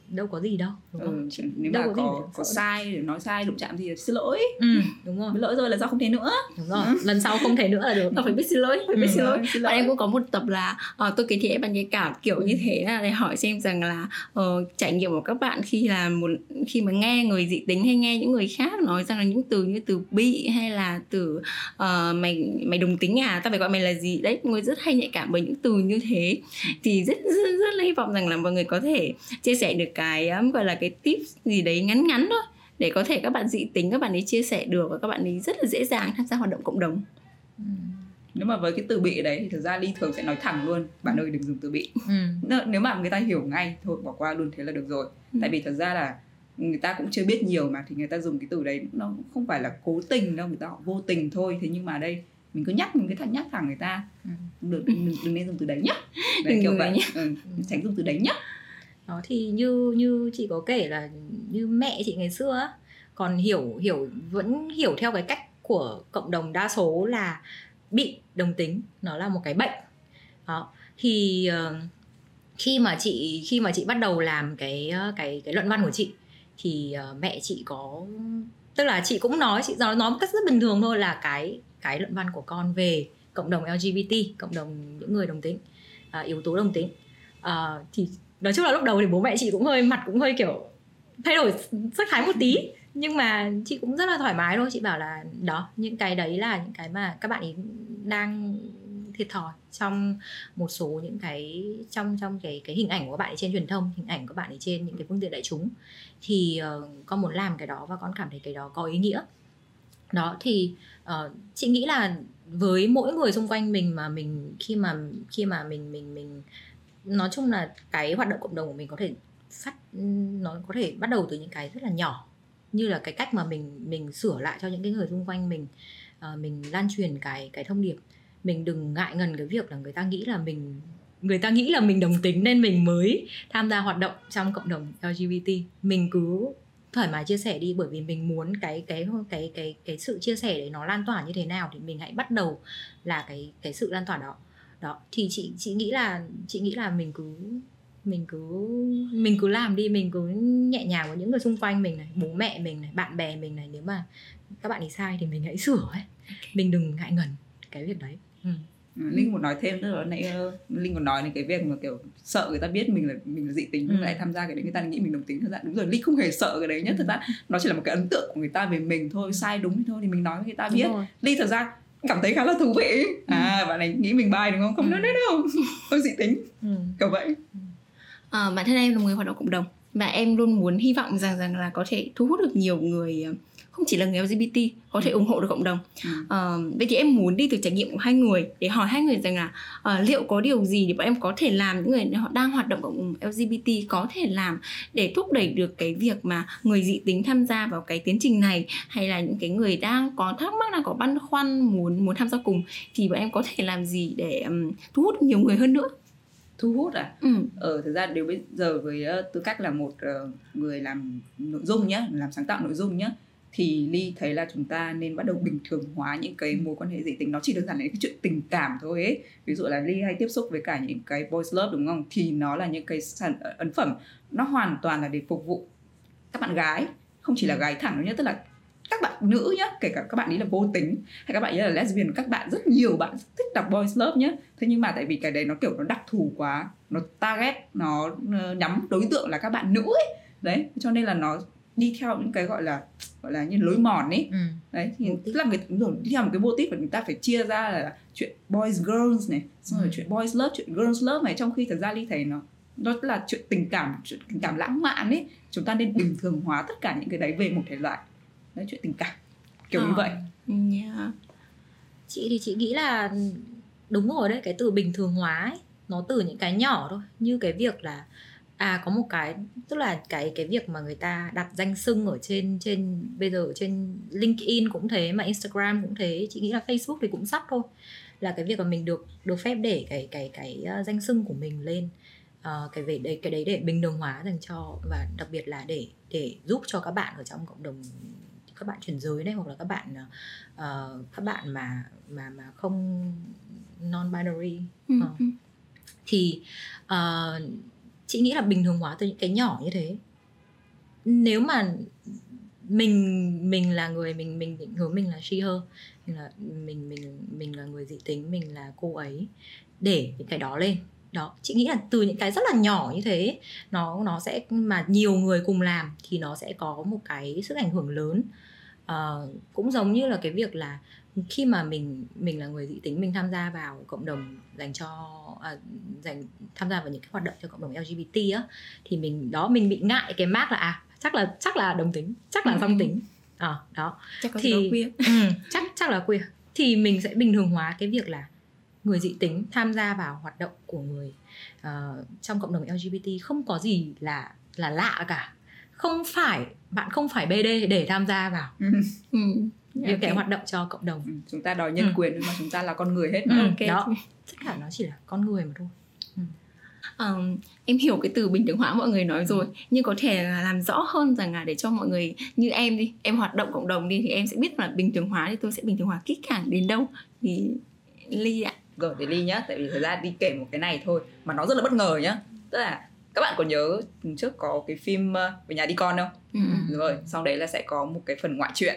Speaker 3: đâu có gì đâu đúng không?
Speaker 2: Ừ, nếu đâu mà có có, có sai để nói sai đụng chạm thì xin lỗi.
Speaker 3: Ừ, đúng rồi.
Speaker 2: Xin lỗi rồi là do không thể nữa.
Speaker 3: Đúng rồi ừ. lần sau không thể nữa là được.
Speaker 1: Phải biết xin lỗi phải biết ừ. xin lỗi xin lỗi. em cũng có một tập là uh, tôi kể thì bạn nhạy cảm kiểu như thế là để hỏi xem rằng là uh, trải nghiệm của các bạn khi là một khi mà nghe người dị tính hay nghe những người khác nói rằng là những từ như từ bị hay là từ uh, mày mày đồng tính à tao phải gọi mày là gì? Đấy người rất hay nhạy cảm với những từ như thế. Thì rất rất, rất là hy vọng rằng là mọi người có thể chia sẻ được cái um, gọi là cái tips gì đấy ngắn ngắn thôi để có thể các bạn dị tính các bạn ấy chia sẻ được và các bạn ấy rất là dễ dàng tham gia hoạt động cộng đồng
Speaker 2: ừ. nếu mà với cái từ bị đấy thì thực ra ly thường sẽ nói thẳng luôn bạn ơi đừng dùng từ bị
Speaker 3: ừ.
Speaker 2: nếu mà người ta hiểu ngay thôi bỏ qua luôn thế là được rồi ừ. tại vì thật ra là người ta cũng chưa biết nhiều mà thì người ta dùng cái từ đấy nó không phải là cố tình đâu người ta vô tình thôi thế nhưng mà đây mình cứ nhắc mình cứ thẳng nhắc thẳng người ta ừ. đừng, đừng, đừng nên dùng từ đấy nhá đấy, đừng kiểu vậy nhá. Ừ, tránh dùng từ đấy nhá
Speaker 3: đó thì như như chị có kể là như mẹ chị ngày xưa á còn hiểu hiểu vẫn hiểu theo cái cách của cộng đồng đa số là bị đồng tính nó là một cái bệnh. Đó thì uh, khi mà chị khi mà chị bắt đầu làm cái ờ, cái cái luận văn của chị thì uh, mẹ chị có tức là chị cũng nói chị nói nói một cách rất bình thường thôi là cái cái luận văn của con về cộng đồng LGBT cộng đồng những người đồng tính uh, yếu tố đồng tính. Uh, thì nói chung là lúc đầu thì bố mẹ chị cũng hơi mặt cũng hơi kiểu thay đổi sắc thái một tí. Nhưng mà chị cũng rất là thoải mái thôi. Chị bảo là đó những cái đấy là những cái mà các bạn ấy đang thiệt thòi trong một số những cái trong trong cái cái hình ảnh của các bạn ấy trên truyền thông hình ảnh của các bạn ấy trên những cái phương tiện đại chúng. Thì uh, con muốn làm cái đó và con cảm thấy cái đó có ý nghĩa. Đó thì uh, chị nghĩ là với mỗi người xung quanh mình mà mình khi mà khi mà mình mình mình nói chung là cái hoạt động cộng đồng của mình có thể phát nó có thể bắt đầu từ những cái rất là nhỏ. Như là cái cách mà mình mình sửa lại cho những cái người xung quanh mình uh, mình lan truyền cái cái thông điệp. Mình đừng ngại ngần cái việc là người ta nghĩ là mình người ta nghĩ là mình đồng tính nên mình mới tham gia hoạt động trong cộng đồng LGBT mình cứ thoải mái chia sẻ đi bởi vì mình muốn cái cái cái cái cái sự chia sẻ đấy nó lan tỏa như thế nào thì mình hãy bắt đầu là cái cái sự lan tỏa đó đó thì chị chị nghĩ là chị nghĩ là mình cứ mình cứ mình cứ làm đi mình cứ nhẹ nhàng với những người xung quanh mình này bố mẹ mình này bạn bè mình này nếu mà các bạn ấy sai thì mình hãy sửa ấy. Mình đừng ngại ngần cái việc đấy. Ừ.
Speaker 2: ừ linh còn nói thêm nữa nãy ờ, linh còn nói đến cái việc mà kiểu sợ người ta biết mình là mình là dị tính nhưng ừ. lại tham gia cái đấy người ta nghĩ mình đồng tính thật ra đúng rồi linh không hề sợ cái đấy nhất ừ. thật ra nó chỉ là một cái ấn tượng của người ta về mình thôi sai đúng thì thôi thì mình nói với người ta biết. linh thật ra cảm thấy khá là thú vị. À bạn này nghĩ mình bay đúng không? Không ừ. nói đâu tôi dị tính. Ừ. kiểu vậy.
Speaker 1: À, bản thân em là một người hoạt động cộng đồng và em luôn muốn hy vọng rằng rằng là có thể thu hút được nhiều người ờ, không chỉ là người LGBT có thể ừ. ủng hộ được cộng đồng. Ừ. Uh, vậy thì em muốn đi từ trải nghiệm của hai người để hỏi hai người rằng là uh, liệu có điều gì để bọn em có thể làm những người họ đang hoạt động cộng LGBT có thể làm để thúc đẩy được cái việc mà người dị tính tham gia vào cái tiến trình này hay là những cái người đang có thắc mắc đang có băn khoăn muốn muốn tham gia cùng thì bọn em có thể làm gì để um, thu hút nhiều người hơn nữa
Speaker 2: thu hút à ừ. ờ thực ra đều bây giờ với uh, tư cách là một uh, người làm nội dung nhá làm sáng tạo nội dung nhá thì ly thấy là chúng ta nên bắt đầu bình thường hóa những cái mối quan hệ dị tính. Nó chỉ đơn giản là cái chuyện tình cảm thôi ấy. Ví dụ là ly hay tiếp xúc với cả những cái boys love đúng không? Thì nó là những cái sản ấn phẩm. Nó hoàn toàn là để phục vụ các bạn gái. Không chỉ là gái thẳng đâu nhá tức là các bạn nữ nhá kể cả các bạn ấy là vô tính hay các bạn ấy là lesbian các bạn rất nhiều bạn thích đọc boys love nhá. Thế nhưng mà tại vì cái đấy nó kiểu nó đặc thù quá nó target nó ờ, nhắm đối tượng là các bạn nữ ấy. Đấy cho nên là nó đi theo những cái gọi là gọi là như lối mòn ấy ừ. đấy thì tức là người đúng rồi đi theo một cái mô típ và chúng ta phải chia ra là chuyện boys girls này xong rồi ừ. chuyện boys love chuyện girls love này trong khi thật ra ly thấy nó nó là chuyện tình cảm chuyện tình cảm lãng mạn ấy chúng ta nên bình thường hóa tất cả những cái đấy về một thể loại đấy chuyện tình cảm kiểu à, như ờ, vậy
Speaker 3: yeah. chị thì chị nghĩ là đúng rồi đấy cái từ bình thường hóa ấy, nó từ những cái nhỏ thôi như cái việc là à có một cái tức là cái cái việc mà người ta đặt danh xưng ở trên trên bây giờ trên LinkedIn cũng thế mà Instagram cũng thế chị nghĩ là Facebook thì cũng sắp thôi là cái việc mà mình được được phép để cái cái cái uh, danh xưng của mình lên uh, cái về đấy cái đấy để bình thường hóa dành cho và đặc biệt là để để giúp cho các bạn ở trong cộng đồng các bạn chuyển giới này hoặc là các bạn uh, các bạn mà mà mà không non binary uh. Ừ, ừ. thì uh, chị nghĩ là bình thường hóa từ những cái nhỏ như thế. Nếu mà mình mình là người mình mình định hướng mình là she her mình là mình mình mình là người dị tính mình là cô ấy để những cái đó lên. Đó chị nghĩ là từ những cái rất là nhỏ như thế nó nó sẽ mà nhiều người cùng làm thì nó sẽ có một cái sức ảnh hưởng lớn. Uh, cũng giống như là cái việc là khi mà mình mình là người dị tính mình tham gia vào cộng đồng dành cho à, dành tham gia vào những cái hoạt động cho cộng đồng LGBT á thì mình đó mình bị ngại cái mác là à chắc là chắc là đồng tính chắc là song ừ. tính à, đó
Speaker 1: chắc có thì queer.
Speaker 3: ừ, chắc chắc là queer thì mình sẽ bình thường hóa cái việc là người dị tính tham gia vào hoạt động của người uh, trong cộng đồng LGBT không có gì là là lạ cả không phải bạn không phải BD để tham gia vào ừ. ừ những okay. cái hoạt động cho cộng đồng
Speaker 2: ừ, chúng ta đòi nhân ừ. quyền nhưng mà chúng ta là con người hết
Speaker 3: ừ, okay. đó tất cả nó chỉ là con người mà thôi ừ.
Speaker 1: Um, em hiểu cái từ bình thường hóa mọi người nói rồi ừ. nhưng có thể là làm rõ hơn rằng là để cho mọi người như em đi em hoạt động cộng đồng đi thì em sẽ biết là bình thường hóa thì tôi sẽ bình thường hóa kỹ càng đến đâu thì ly ạ
Speaker 2: rồi để ly nhá tại vì thời gian đi kể một cái này thôi mà nó rất là bất ngờ nhá tức là các bạn có nhớ trước có cái phim ờ, về nhà đi con không ừ. rồi sau đấy là sẽ có một cái phần ngoại truyện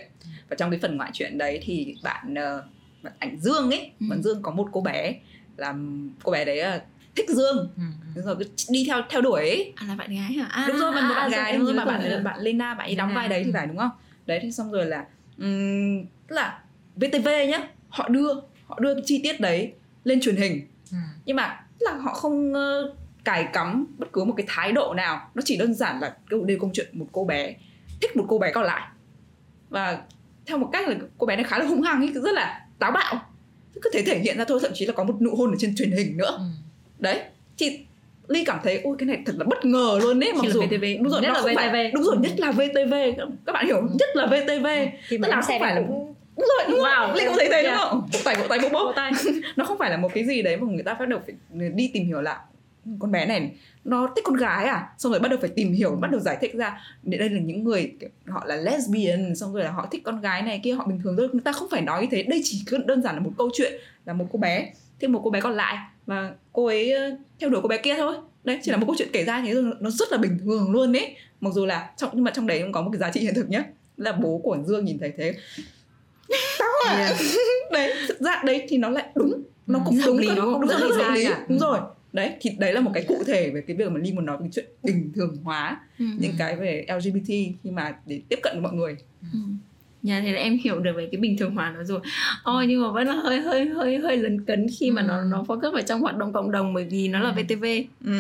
Speaker 2: và trong cái phần ngoại truyện đấy thì bạn uh, bạn ảnh Dương ấy ừ. bạn Dương có một cô bé là cô bé đấy uh, thích Dương ừ. đúng rồi cứ đi theo theo đuổi ấy
Speaker 1: à là bạn gái hả à,
Speaker 2: đúng rồi bạn à, bạn gái đúng rồi mà bạn rồi. bạn Lena bạn ấy đóng vai đấy thì phải đúng không đấy thì xong rồi là um, tức là VTV nhá họ đưa họ đưa cái chi tiết đấy lên truyền hình ừ. nhưng mà là họ không uh, cài cắm bất cứ một cái thái độ nào. Nó chỉ đơn giản là đây câu chuyện một cô bé thích một cô bé còn lại. Và theo một cách là cô bé này khá là hung hăng ấy rất là táo bạo. Cứ thể thể hiện ra thôi thậm chí là có một nụ hôn ở trên truyền hình nữa. Ừ. đấy thì ly cảm thấy ôi cái này thật là bất ngờ luôn đấy mặc dù
Speaker 1: VTV.
Speaker 2: đúng rồi
Speaker 3: Nhất là
Speaker 2: không phải
Speaker 3: VTV.
Speaker 2: đúng rồi nhất là VTV các bạn hiểu nhất là VTV
Speaker 3: khi
Speaker 2: tức
Speaker 3: mà
Speaker 2: là không phải là
Speaker 3: cũng
Speaker 2: đúng rồi đúng rồi.
Speaker 3: Wow.
Speaker 2: linh cũng thấy thế đúng
Speaker 3: Yeah.
Speaker 2: không? Vỗ tay vỗ tay
Speaker 3: vỗ
Speaker 2: bốc nó không phải là một cái gì đấy mà người ta bắt đầu phải đi tìm hiểu lại con bé này nó thích con gái à? Xong rồi bắt đầu phải tìm hiểu bắt đầu giải thích ra. Đây là những người họ là lesbian xong rồi là họ thích con gái này kia họ bình thường thôi. Người ta không phải nói như thế. Đây chỉ đơn giản là một câu chuyện là một cô bé thêm một cô bé còn lại. Và cô ấy theo đuổi cô bé kia thôi. Đấy chỉ là một câu chuyện kể ra thế thôi. Nó rất là bình thường luôn ấy. Mặc dù là trong nhưng mà trong đấy cũng có một cái giá trị hiện thực nhá. Là bố của Dương nhìn thấy thế. Tao à đấy thực ra đấy thì nó lại đúng. Nó
Speaker 3: Ừ.
Speaker 2: cũng đúng
Speaker 1: lý đúng
Speaker 2: đúng
Speaker 3: Rất
Speaker 2: rất
Speaker 3: là
Speaker 2: hợp lý.
Speaker 3: ra cả.
Speaker 2: đúng rồi đấy thì đấy là một cái cụ thể về cái việc mà Ly muốn nói về chuyện bình thường hóa
Speaker 1: Ừ.
Speaker 2: những cái về LGBT khi mà để tiếp cận với mọi người
Speaker 1: Ừ. Nhà thế là em hiểu được về cái bình thường hóa nó rồi Ôi nhưng mà vẫn là hơi hơi hơi hơi lấn cấn khi mà nó
Speaker 3: Ừ.
Speaker 1: nó focus vào trong hoạt động cộng đồng bởi vì nó là
Speaker 3: Ừ.
Speaker 1: VTV
Speaker 2: ừ.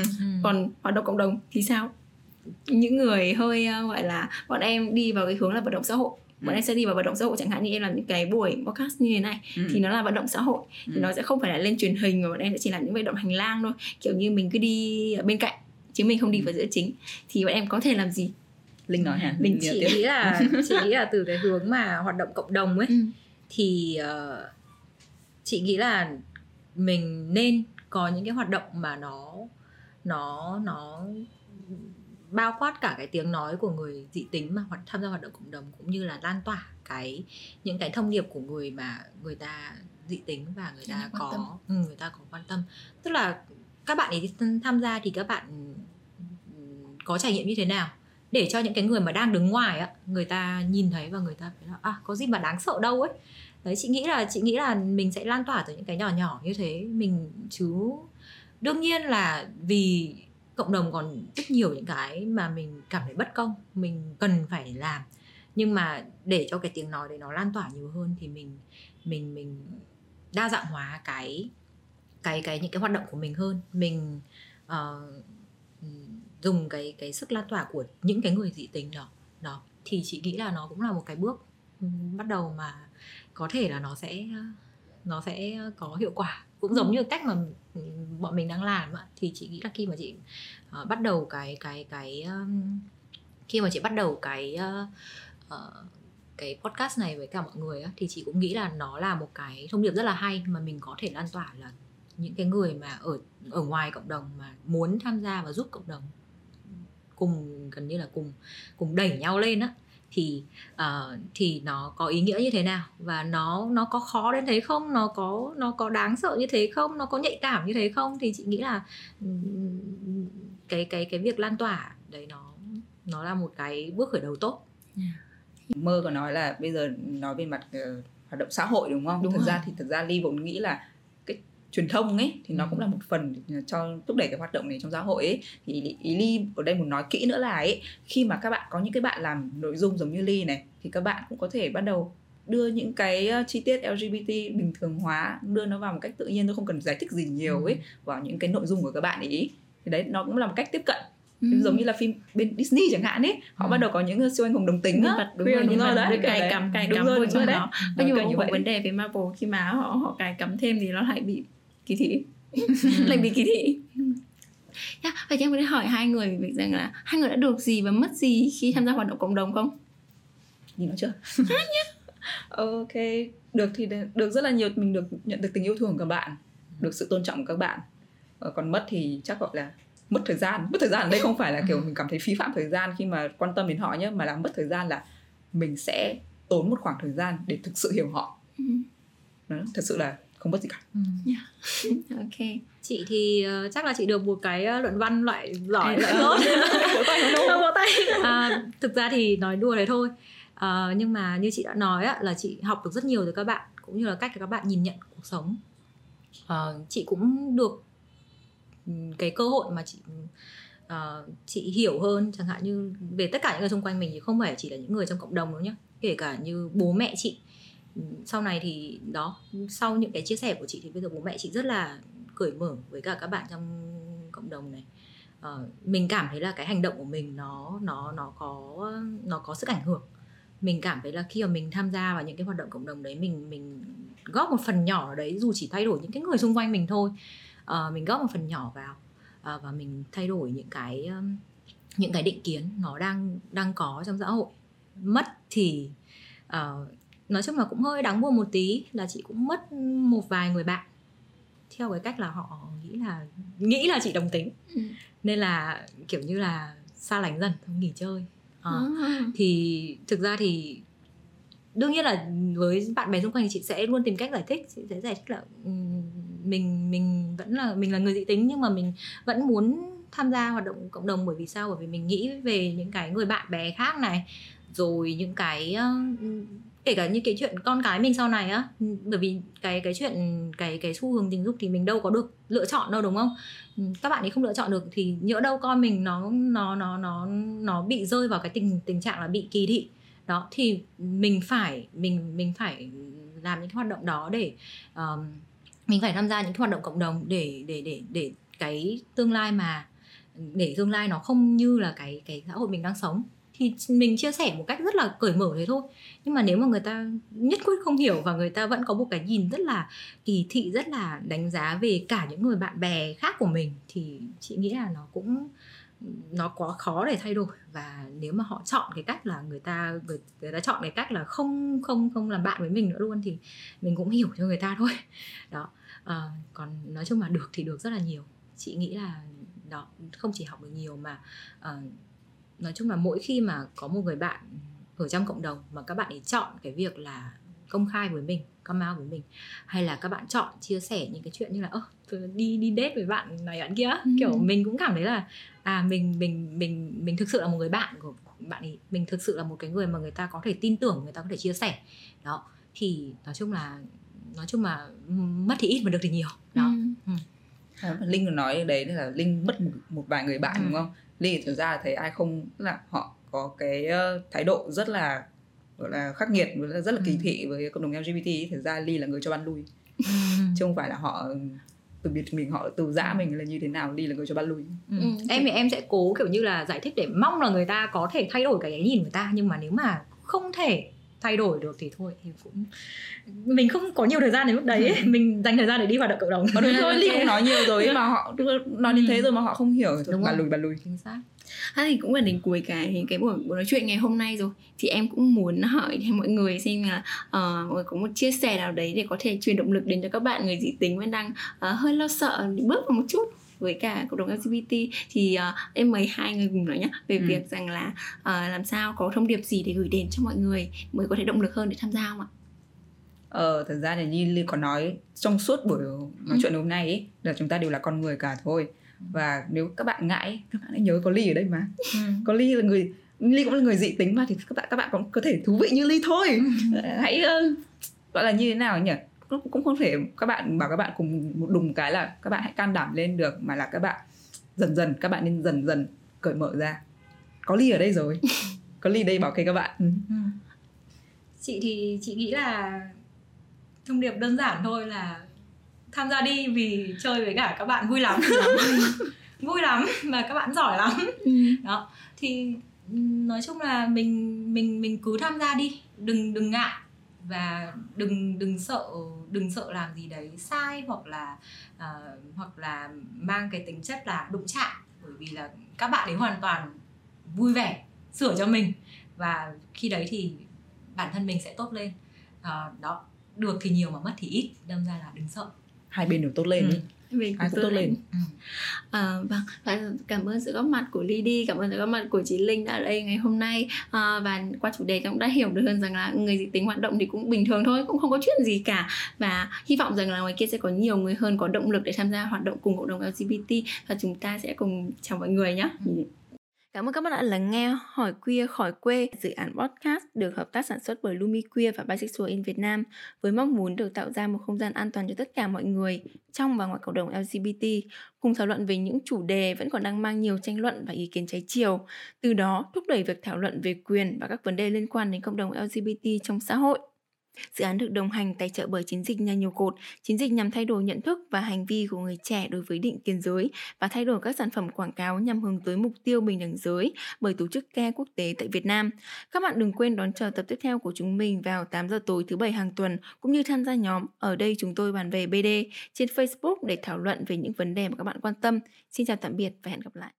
Speaker 1: còn hoạt động cộng đồng thì sao những người hơi ờ, gọi là bọn em đi vào cái hướng là vận động xã hội bọn
Speaker 2: Ừ.
Speaker 1: em sẽ đi vào vận động xã hội chẳng hạn như em làm những cái buổi podcast như thế này
Speaker 2: Ừ.
Speaker 1: thì nó là vận động xã hội thì
Speaker 2: Ừ.
Speaker 1: nó sẽ không phải là lên truyền hình mà bọn em sẽ chỉ làm những vận động hành lang thôi kiểu như mình cứ đi ở bên cạnh chứ mình không đi vào giữa chính thì bọn em có thể làm gì
Speaker 2: Linh nói hả
Speaker 1: Linh
Speaker 2: tiếp.
Speaker 3: nghĩ là chị nghĩ là từ cái hướng mà hoạt động cộng đồng ấy thì ờ, chị nghĩ là mình nên có những cái hoạt động mà nó nó nó bao quát cả cái tiếng nói của người dị tính mà hoạt tham gia hoạt động cộng đồng cũng như là lan tỏa cái những cái thông điệp của người mà người ta dị tính và người ta có
Speaker 4: tâm.
Speaker 3: ừ, người ta có quan tâm. Tức là các bạn ấy tham gia thì các bạn ừ, có trải nghiệm như thế nào? Để cho những cái người mà đang đứng ngoài á người ta nhìn thấy và người ta phải là à có gì mà đáng sợ đâu ấy. Đấy chị nghĩ là chị nghĩ là mình sẽ lan tỏa từ những cái nhỏ nhỏ như thế. Mình chứ đương nhiên là vì cộng đồng còn rất nhiều những cái mà mình cảm thấy bất công mình cần phải làm. Nhưng mà để cho cái tiếng nói đấy nó lan tỏa nhiều hơn thì mình mình mình đa dạng hóa cái cái cái những cái hoạt động của mình hơn. Mình ừm, dùng cái cái sức lan tỏa của những cái người dị tính đó đó. Thì chị nghĩ là nó cũng là một cái bước ừm, bắt đầu mà có thể là nó sẽ nó sẽ có hiệu quả. Cũng giống như cách mà bọn mình đang làm ạ. Thì chị nghĩ là khi mà chị uh, bắt đầu cái cái cái um, khi mà chị bắt đầu cái uh, uh, cái podcast này với cả mọi người á, thì chị cũng nghĩ là nó là một cái thông điệp rất là hay mà mình có thể lan tỏa là những cái người mà ở ở ngoài cộng đồng mà muốn tham gia và giúp cộng đồng cùng gần như là cùng cùng đẩy nhau lên á thì ờ, thì nó có ý nghĩa như thế nào? Và nó nó có khó đến thế không? Nó có nó có đáng sợ như thế không? Nó có nhạy cảm như thế không? Thì chị nghĩ là cái cái cái việc lan tỏa đấy nó nó là một cái bước khởi đầu tốt.
Speaker 2: Mơ có nói là bây giờ nói về mặt ờ, hoạt động xã hội đúng không?
Speaker 1: Đúng
Speaker 2: thật
Speaker 1: rồi.
Speaker 2: ra thì thật ra ly vốn nghĩ là truyền thông ấy thì nó
Speaker 3: Ừ.
Speaker 2: cũng là một phần cho thúc đẩy cái hoạt động này trong xã hội ấy thì ý, ly ở đây muốn nói kỹ nữa là ấy khi mà các bạn có những cái bạn làm nội dung giống như ly này thì các bạn cũng có thể bắt đầu đưa những cái ờ, chi tiết LGBT bình thường hóa đưa nó vào một cách tự nhiên tôi không cần giải thích gì nhiều ấy vào những cái nội dung của các bạn ý thì đấy nó cũng là một cách tiếp cận
Speaker 1: Ừ.
Speaker 2: giống như là phim bên Disney chẳng hạn ấy họ
Speaker 3: Ừ.
Speaker 2: bắt đầu có những siêu anh hùng đồng tính á
Speaker 1: đúng
Speaker 2: Queer,
Speaker 1: rồi nhân vật
Speaker 2: đấy,
Speaker 1: cài cắm cài
Speaker 2: Đúng
Speaker 1: cắm
Speaker 2: rồi,
Speaker 1: vô
Speaker 2: đúng
Speaker 1: trong
Speaker 2: rồi
Speaker 1: đó có
Speaker 2: vậy.
Speaker 1: vấn đề với Marvel khi mà họ họ cài cắm thêm thì nó lại bị kỳ thị. Lại bị kỳ thị. Yeah, vậy thì em có thể hỏi hai người việc rằng là hai người đã được gì và mất gì khi tham gia hoạt động cộng đồng không?
Speaker 2: Nhìn nó chưa? Ok được thì được rất là nhiều mình được nhận được tình yêu thương của các bạn được sự tôn trọng của các bạn. Ờ, còn mất thì chắc gọi là mất thời gian. Mất thời gian ở đây không phải là kiểu mình cảm thấy phí phạm thời gian khi mà quan tâm đến họ nhé mà là mất thời gian là mình sẽ tốn một khoảng thời gian để thực sự hiểu họ.
Speaker 1: Ừ.
Speaker 2: đó, thật sự là không mất gì cả.
Speaker 1: Ok.
Speaker 3: Chị thì ờ, chắc là chị được một cái ờ, luận văn loại giỏi loại
Speaker 1: ừ.
Speaker 3: tốt.
Speaker 2: Vỗ tay
Speaker 3: à, thực ra thì nói đùa đấy thôi. À, nhưng mà như chị đã nói á, là chị học được rất nhiều từ các bạn cũng như là cách các bạn nhìn nhận cuộc sống. À, chị cũng được ừ, cái cơ hội mà chị ờ, chị hiểu hơn chẳng hạn như về tất cả những người xung quanh mình thì không phải chỉ là những người trong cộng đồng đâu nhé kể cả như bố mẹ chị Ừ, sau này thì đó sau những cái chia sẻ của chị thì bây giờ bố mẹ chị rất là cởi mở với cả các bạn trong cộng đồng này. Ờ, mình cảm thấy là cái hành động của mình nó nó nó có nó có sức ảnh hưởng. Mình cảm thấy là khi mà mình tham gia vào những cái hoạt động cộng đồng đấy mình mình góp một phần nhỏ ở đấy dù chỉ thay đổi những cái người xung quanh mình thôi. Ờ, mình góp một phần nhỏ vào uh, và mình thay đổi những cái um, những cái định kiến nó đang đang có trong xã hội. Mất thì uh, nói chung là cũng hơi đáng buồn một tí là chị cũng mất một vài người bạn. Theo cái cách là họ nghĩ là nghĩ là chị đồng tính. Ừ. nên là kiểu như là xa lánh dần không nghỉ chơi. À, thì thực ra thì đương nhiên là với bạn bè xung quanh thì chị sẽ luôn tìm cách giải thích chị sẽ giải thích là mình mình vẫn là mình là người dị tính nhưng mà mình vẫn muốn tham gia hoạt động cộng đồng bởi vì sao? Bởi vì mình nghĩ về những cái người bạn bè khác này rồi những cái kể cả như cái chuyện con cái mình sau này á ừ, bởi vì cái cái chuyện cái cái xu hướng tình dục thì mình đâu có được lựa chọn đâu đúng không? Ừ, các bạn ấy không lựa chọn được thì nhỡ đâu con mình nó nó nó nó nó bị rơi vào cái tình tình trạng là bị kỳ thị. Đó thì mình phải mình mình phải làm những cái hoạt động đó để um, mình phải tham gia những cái hoạt động cộng đồng để để để để cái tương lai mà để tương lai nó không như là cái cái xã hội mình đang sống thì mình chia sẻ một cách rất là cởi mở thế thôi. Nhưng mà nếu mà người ta nhất quyết không hiểu và người ta vẫn có một cái nhìn rất là kỳ thị rất là đánh giá về cả những người bạn bè khác của mình thì chị nghĩ là nó cũng nó quá khó để thay đổi. Và nếu mà họ chọn cái cách là người ta người, người ta chọn cái cách là không không không làm bạn với mình nữa luôn thì mình cũng hiểu cho người ta thôi. Đó. À, còn nói chung là được thì được rất là nhiều. Chị nghĩ là đó không chỉ học được nhiều mà uh, nói chung là mỗi khi mà có một người bạn ở trong cộng đồng mà các bạn ấy chọn cái việc là công khai với mình come out với mình hay là các bạn chọn chia sẻ những cái chuyện như là ơ đi đi date với bạn này bạn kia ừ. kiểu mình cũng cảm thấy là à mình mình mình mình thực sự là một người bạn của bạn ấy mình thực sự là một cái người mà người ta có thể tin tưởng người ta có thể chia sẻ đó thì nói chung là nói chung là mất thì ít mà được thì nhiều đó ừ.
Speaker 2: Ừ. linh nói đấy là linh mất một, một vài người bạn ừ. đúng không linh thực ra thấy ai không là họ có cái thái độ rất là gọi là khắc nghiệt rất là kỳ ừ. thị với cộng đồng LGBT thực ra Ly là người cho ban lui chứ không phải là họ từ biệt mình họ từ giã mình là như thế nào Ly là người cho ban lui
Speaker 3: ừ. Ừ. em thì em sẽ cố kiểu như là giải thích để mong là người ta có thể thay đổi cái cái nhìn người ta nhưng mà nếu mà không thể thay đổi được thì thôi thì cũng mình không có nhiều thời gian đến lúc đấy ấy. mình dành thời gian để đi hoạt động cộng đồng.
Speaker 2: Đúng rồi Ly cũng nói nhiều rồi mà họ nói đến thế rồi mà họ không hiểu. Rồi bà lùi bà lùi. Chính xác.
Speaker 1: À, thì cũng gần đến cuối cái cái buổi, buổi nói chuyện ngày hôm nay rồi. Thì em cũng muốn hỏi mọi người xem là uh, mọi người có một chia sẻ nào đấy để có thể truyền động lực đến cho các bạn người dị tính vẫn đang uh, hơi lo sợ bước vào một chút với cả cộng đồng LGBT thì uh, em mời hai người cùng nói nhé về ừ. việc rằng là uh, làm sao có thông điệp gì để gửi đến cho mọi người mới có thể động lực hơn để tham gia không ạ?
Speaker 2: Ờ, thật ra thì như Ly có nói trong suốt buổi nói ừ. chuyện hôm nay ấy, là chúng ta đều là con người cả thôi và nếu các bạn ngại các bạn hãy nhớ có ly ở đây mà ừ. có ly là người ly cũng là người dị tính mà thì các bạn các bạn cũng có thể thú vị như ly thôi ừ. hãy uh, gọi là như thế nào nhỉ cũng không thể các bạn bảo các bạn cùng một đùng cái là các bạn hãy can đảm lên được mà là các bạn dần dần các bạn nên dần dần cởi mở ra. Có ly ở đây rồi. Có ly đây bảo kê các bạn. Ừ. ừ.
Speaker 3: chị thì chị nghĩ là thông điệp đơn giản thôi là tham gia đi vì chơi với cả các bạn vui lắm. Vui lắm và các bạn giỏi lắm. Ừ. đó. Thì nói chung là mình mình mình cứ tham gia đi. Đừng đừng ngại và đừng đừng sợ đừng sợ làm gì đấy sai hoặc là uh, hoặc là mang cái tính chất là đụng chạm. Bởi vì là các bạn ấy hoàn toàn vui vẻ sửa cho mình. Và khi đấy thì bản thân mình sẽ tốt lên. Uh, đó được thì nhiều mà mất thì ít. Đâm ra là đừng sợ.
Speaker 2: Hai bên đều tốt lên ừ.
Speaker 1: Mình cũng tốt, lên. À, vâng. Và cảm ơn sự góp mặt của Lily cảm ơn sự góp mặt của chị Linh đã ở đây ngày hôm nay. À, và qua chủ đề cũng đã hiểu được hơn rằng là người dị tính hoạt động thì cũng bình thường thôi cũng không có chuyện gì cả. Và hy vọng rằng là ngoài kia sẽ có nhiều người hơn có động lực để tham gia hoạt động cùng cộng đồng LGBT và chúng ta sẽ cùng chào mọi người nhé. Ừ. Cảm ơn các bạn đã lắng nghe Hỏi Queer Khỏi Quê, dự án podcast được hợp tác sản xuất bởi Lumi Queer và Bisexual in Việt Nam với mong muốn được tạo ra một không gian an toàn cho tất cả mọi người trong và ngoài cộng đồng LGBT, cùng thảo luận về những chủ đề vẫn còn đang mang nhiều tranh luận và ý kiến trái chiều, từ đó thúc đẩy việc thảo luận về quyền và các vấn đề liên quan đến cộng đồng LGBT trong xã hội. Dự án được đồng hành tài trợ bởi chiến dịch nhà nhiều cột, chiến dịch nhằm thay đổi nhận thức và hành vi của người trẻ đối với định kiến giới và thay đổi các sản phẩm quảng cáo nhằm hướng tới mục tiêu bình đẳng giới bởi tổ chức CARE quốc tế tại Việt Nam. Các bạn đừng quên đón chờ tập tiếp theo của chúng mình vào 8 giờ tối thứ bảy hàng tuần cũng như tham gia nhóm ở đây chúng tôi bàn về BD trên Facebook để thảo luận về những vấn đề mà các bạn quan tâm. Xin chào tạm biệt và hẹn gặp lại.